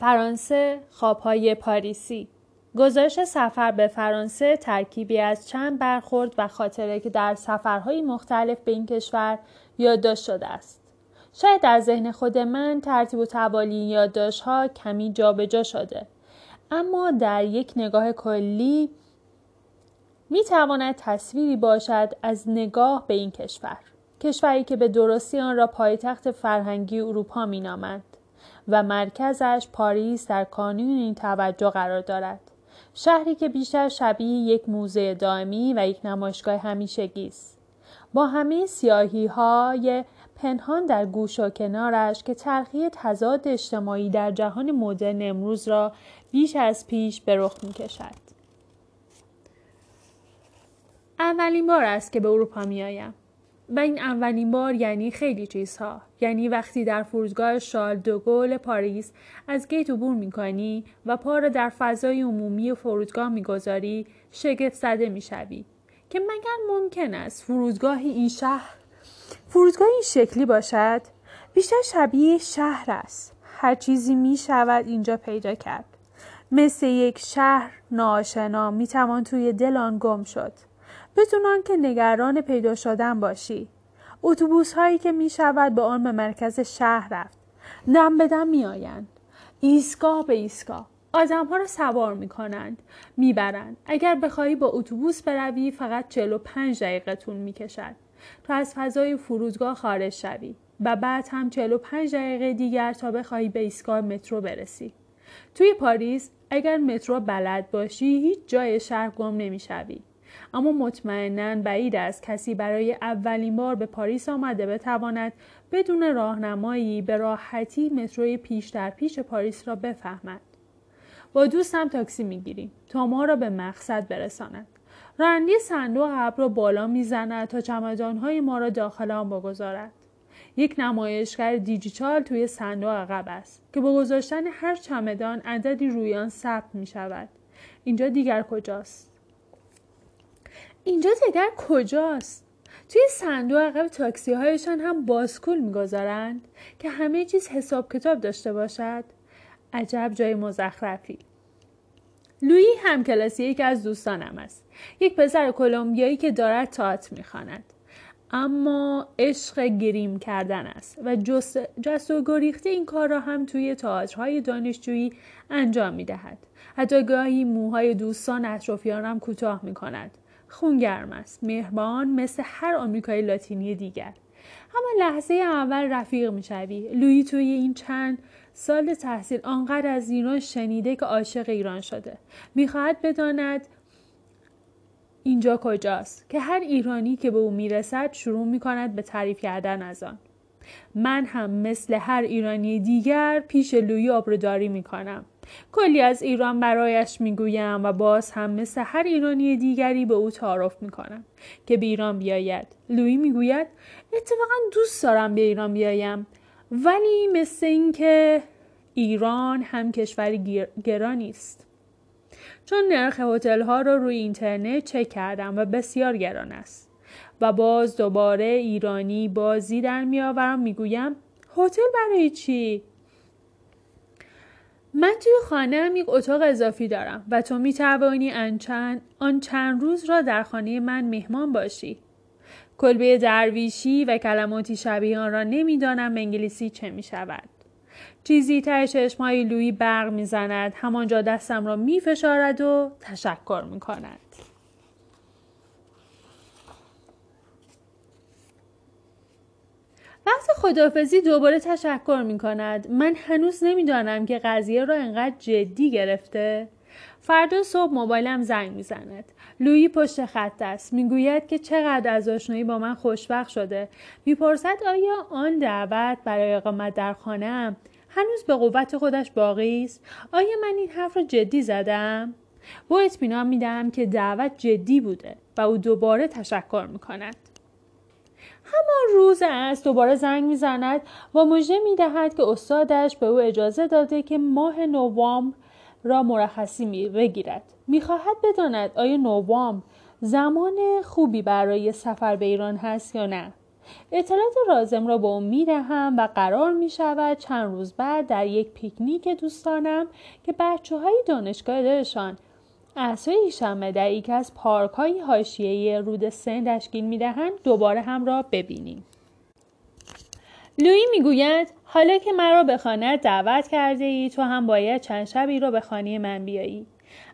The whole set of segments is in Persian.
فرانسه خوابهای پاریسی گزارش سفر به فرانسه ترکیبی از چند برخورد و خاطره که در سفرهای مختلف به این کشور یادداشت شده است. شاید در ذهن خود من ترتیب و توالی یادداشتها کمی جابجا جا شده. اما در یک نگاه کلی می تواند تصویری باشد از نگاه به این کشور. کشوری که به درستی آن را پایتخت فرهنگی اروپا می نامند و مرکزش پاریس در کانون این توجه قرار دارد. شهری که بیشتر شبیه یک موزه دائمی و یک نمایشگاه همیشگی است. با همه سیاهی های پنهان در گوش و کنارش که تلخی تضاد اجتماعی در جهان مدرن امروز را بیش از پیش به رخ می کشد. اولین بار است که به اروپا می آیم. و این اولین بار یعنی خیلی چیزها. یعنی وقتی در فرودگاه شال دوگل پاریس از گیت عبور می‌کنی و پا را در فضای عمومی فرودگاه می‌گذاری شگفت زده می‌شوی. که مگر ممکن است فرودگاه این شهر فرودگاه این شکلی باشد؟ بیشتر شبیه شهر است. هر چیزی می شود اینجا پیدا کرد. مثل یک شهر ناشنا می توان توی دل آن گم شد. بدون که نگران پیدا شدن باشی. اتوبوس هایی که می شود به آن به مرکز شهر رفت. دم به دم می آیند ایستگاه به ایستگاه. آدم ها را سوار می کنند می برند. اگر بخواهی با اتوبوس بروی فقط 45 دقیقه طول می کشد تا از فضای فرودگاه خارج شوی و بعد هم 45 دقیقه دیگر تا بخواهی به ایستگاه مترو برسی. توی پاریس اگر مترو بلد باشی هیچ جای شهر گم نمی‌شوی. اما مطمئنا بعید است کسی برای اولین بار به پاریس آمده بتواند بدون راهنمایی به راحتی متروی پیش در پیش پاریس را بفهمد با دوستم تاکسی می‌گیریم تا ما را به مقصد برساند راننده صندوق عقب را بالا می‌زند تا چمدانهای ما را داخل آن بگذارد یک نمایشگر دیجیتال توی صندوق عقب است که با گذاشتن هر چمدان عددی روی آن ثبت می شود. اینجا دیگر کجاست؟ اینجا دیگر کجاست؟ توی صندوق عقب تاکسی هایشان هم باسکول می‌گذارند که همه چیز حساب کتاب داشته باشد. عجب جای مزخرفی. لویی هم کلاسی یکی از دوستانم است. یک پسر کلمبیایی که دارد تئاتر می‌خواند. اما عشق گریم کردن است و جست و گریخته این کار را هم توی تئاترهای دانشجویی انجام می‌دهد. حتی گاهی موهای دوستان اطرافیانم کوتاه می‌کند. خونگرم است. مهربان مثل هر آمریکای لاتینی دیگر. اما لحظه اول رفیق می‌شوی. لویی توی این چند سال تحصیل آنقدر از ایران شنیده که عاشق ایران شده. می‌خواهد بداند اینجا کجاست. که هر ایرانی که به او می‌رسد شروع می‌کند به تعریف کردن از آن. من هم مثل هر ایرانی دیگر پیش لویی آبروداری می‌کنم. کلی از ایران برایش می‌گویم و باز هم مثل هر ایرانی دیگری به او تعارف می‌کنم که به ایران بیاید. لویی می‌گوید اتفاقا دوست دارم به ایران بیایم ولی مثل اینکه ایران هم کشوری گرانی است. چون نرخ هتل ها رو روی اینترنت چک کردم و بسیار گران است. و باز دوباره ایرانی بازی در میآورم می‌گویم هتل برای چی؟ من توی خانه هم یک اتاق اضافی دارم و تو می توانی آن چند روز را در خانه من مهمان باشی. کلبه درویشی و کلماتی شبیه آن را نمی‌دانم انگلیسی چه می شود. چیزی ته چشمهای لویی برق می‌زند همانجا دستم را می فشارد و تشکر می وقت خدافزی دوباره تشکر می کند. من هنوز نمی‌دانم که قضیه را انقدر جدی گرفته. فردا صبح موبایلم زنگ می‌زند. لویی پشت خط است. می‌گوید که چقدر از آشنایی با من خوشبخت شده. می‌پرسد آیا آن دعوت برای اقامت در خانهام هنوز به قوت خودش باقی است؟ آیا من این حرف را جدی زدم؟ با اطمینان می‌دهم که دعوت جدی بوده و او دوباره تشکر می‌کند. همان روز است دوباره زنگ می‌زند و مژده می‌دهد که استادش به او اجازه داده که ماه نوامبر را مرخصی بگیرد. می‌خواهد بداند آیا نوامبر زمان خوبی برای سفر به ایران هست یا نه. اطلاعات رازم را به او می دهم و قرار می شود چند روز بعد در یک پیکنیک دوستانم که بچه های دانشگاه شنبه در یکی از پارک های حاشیه رود سن تشکیل می دهند دوباره هم را ببینیم. لویی می‌گوید حالا که مرا به خانه دعوت کرده ای تو هم باید چند شبی را به خانه من بیایی.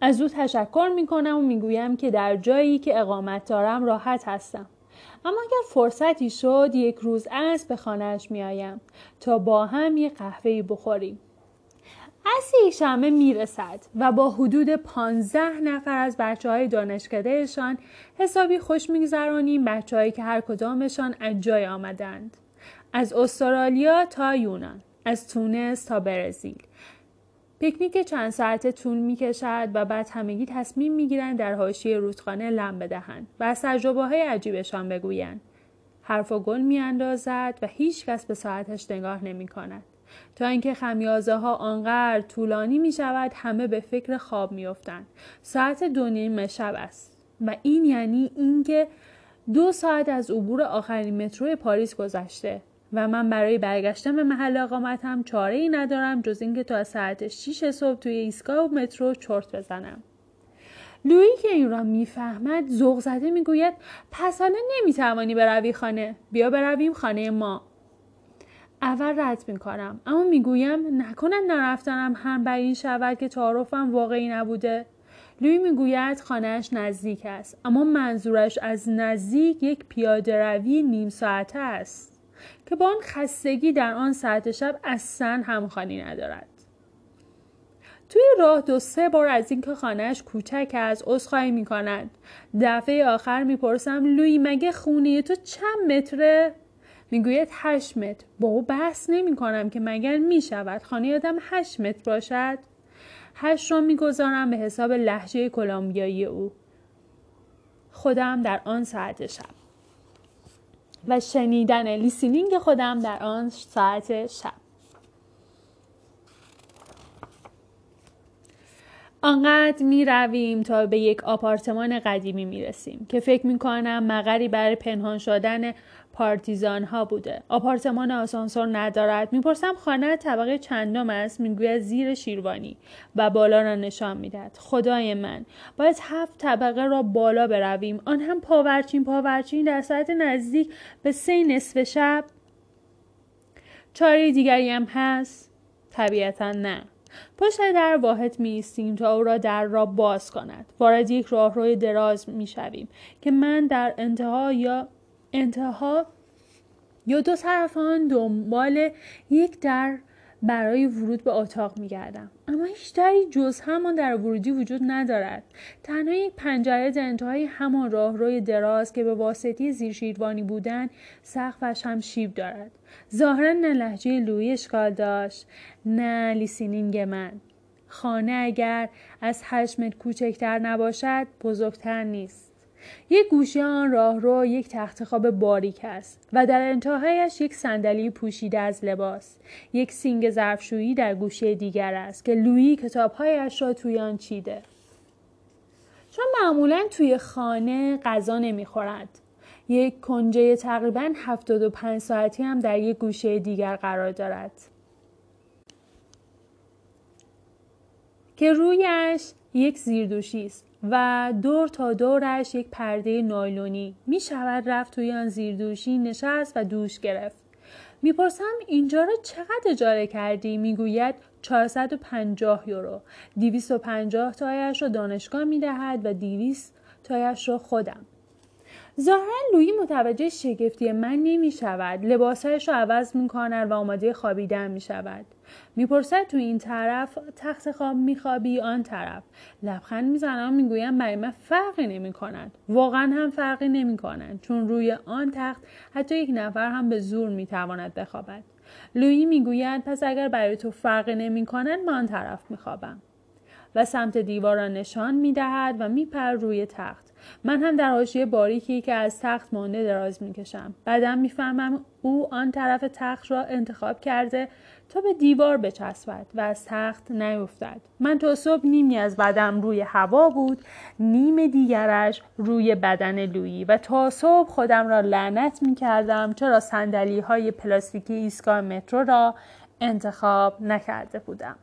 از او تشکر می کنم و می‌گویم که در جایی که اقامت دارم راحت هستم. اما اگر فرصتی شد یک روز از به خانهش میآیم تا با هم یک قهوه بخوریم. از یک شنبه می‌رسد و با حدود پانزده نفر از بچه های دانشکدهشان حسابی خوش میگذرانیم بچه هایی که هر کدامشان از جای آمدند. از استرالیا تا یونان از تونس تا برزیل پیکنیک چند ساعته طول می کشد و بعد همگی تصمیم می گیرند در حاشیه رودخانه لم بدهند و از تجربه های عجیبشان بگویند. حرف و گل می اندازد و هیچ کس به ساعتش نگاه نمی کند. تا اینکه خمیازه ها آنقدر طولانی می شود همه به فکر خواب می افتند. ساعت دو نیم شب است و این یعنی اینکه دو ساعت از عبور آخرین مترو پاریس گذشته و من برای برگشتن به محل اقامتم چاره ای ندارم جز اینکه تا ساعت 6 صبح توی ایستگاه مترو چرت بزنم. لویی که این را می‌فهمد ذوق زده می‌گوید پس حالا نمی‌توانی بروی خانه بیا برویم خانه ما اول رد می‌کنم اما می‌گویم نکنن نرفتنم هم بر این شود که تعارفم واقعی نبوده لوی می‌گوید خانهاش نزدیک است اما منظورش از نزدیک یک پیاده روی نیم ساعته است که با آن خستگی در آن ساعت شب اصلا همخوانی ندارد توی راه دو سه بار از اینکه خانهش کوچک است عذرخواهی می کند. دفعه آخر می‌پرسم لوی مگه خونه تو چند متره؟ می‌گوید هشت متر. با او بحث نمی کنم که مگر می شود خانه آدم هشت متر باشد؟ هشت را می‌گذارم به حساب لحجه کلمبیایی او. خودم در آن ساعت شب. و شنیدن لیسینینگ خودم در آن ساعت شب آنقدر می رویم تا به یک آپارتمان قدیمی می رسیم که فکر می کنم مقری برای پنهان شدن پارتیزان ها بوده. آپارتمان آسانسور ندارد. می‌پرسم خانه طبقه چندم است؟ می‌گوید زیر شیروانی و بالا را نشان می‌دهد. خدای من باید هفت طبقه را بالا برویم. آن هم پاورچین. پاورچین در ساعت نزدیک به سه نصف شب. چاره دیگری هم هست؟ طبیعتا نه. پشت در واحد می تا او را در را باز کند. وارد یک راهروی دراز می شویم که من در انتها یا انتها یا دو طرفان دنبال یک در برای ورود به اتاق میگردم. اما هیچ دری جز همان در ورودی وجود ندارد. تنها یک پنجره در انتهای همان راهروی دراز که به واسطه زیرشیروانی بودن سقفش هم شیب دارد. ظاهرا نه لحجه لوی اشکال داشت نه لیسینینگ من. خانه اگر از هشت متر کوچکتر نباشد بزرگتر نیست. یک گوشه آن راهرو یک تخت خواب باریک است و در انتهایش یک صندلی پوشیده از لباس یک سینگ ظرفشویی در گوشه دیگر است که لویی کتابهایش را توی آن چیده. چون معمولا توی خانه غذا نمی‌خورد یک کنجه تقریبا 75 ساعتی هم در یک گوشه دیگر قرار دارد. که رویش یک زیردوشی است. و دور تا دورش یک پرده نایلونی می شود رفت توی آن زیردوشی نشست و دوش گرفت. می‌پرسم اینجا را چقدر اجاره کردی؟ می‌گوید 450 یورو. 250 تایش را دانشگاه می‌دهد و 200 تایش را خودم. ظاهرا لویی متوجه شگفتی من نمی شود لباسهایش را عوض می کند و آماده خوابیدن می شود می‌پرسد تو این طرف تخت خواب میخوابی آن طرف. لبخند می‌زنم می‌گویم برای من فرقی نمی کند واقعا هم فرقی نمی کند چون روی آن تخت حتی یک نفر هم به زور می‌تواند بخوابد. لویی می‌گوید پس اگر برای تو فرقی نمی کند من آن طرف میخوابم. و سمت دیوار را نشان می‌دهد و میپر روی تخت. من هم در حاشیه باریکی که از تخت مانده دراز می‌کشم. بعدم می‌فهمم او آن طرف تخت را انتخاب کرده تا به دیوار بچسبد و از تخت نیفتد. من تا صبح نیمی از بدم روی هوا بود نیم دیگرش روی بدن لویی و تا صبح خودم را لعنت می کردم چرا سندلی های پلاستیکی ایستگاه مترو را انتخاب نکرده بودم.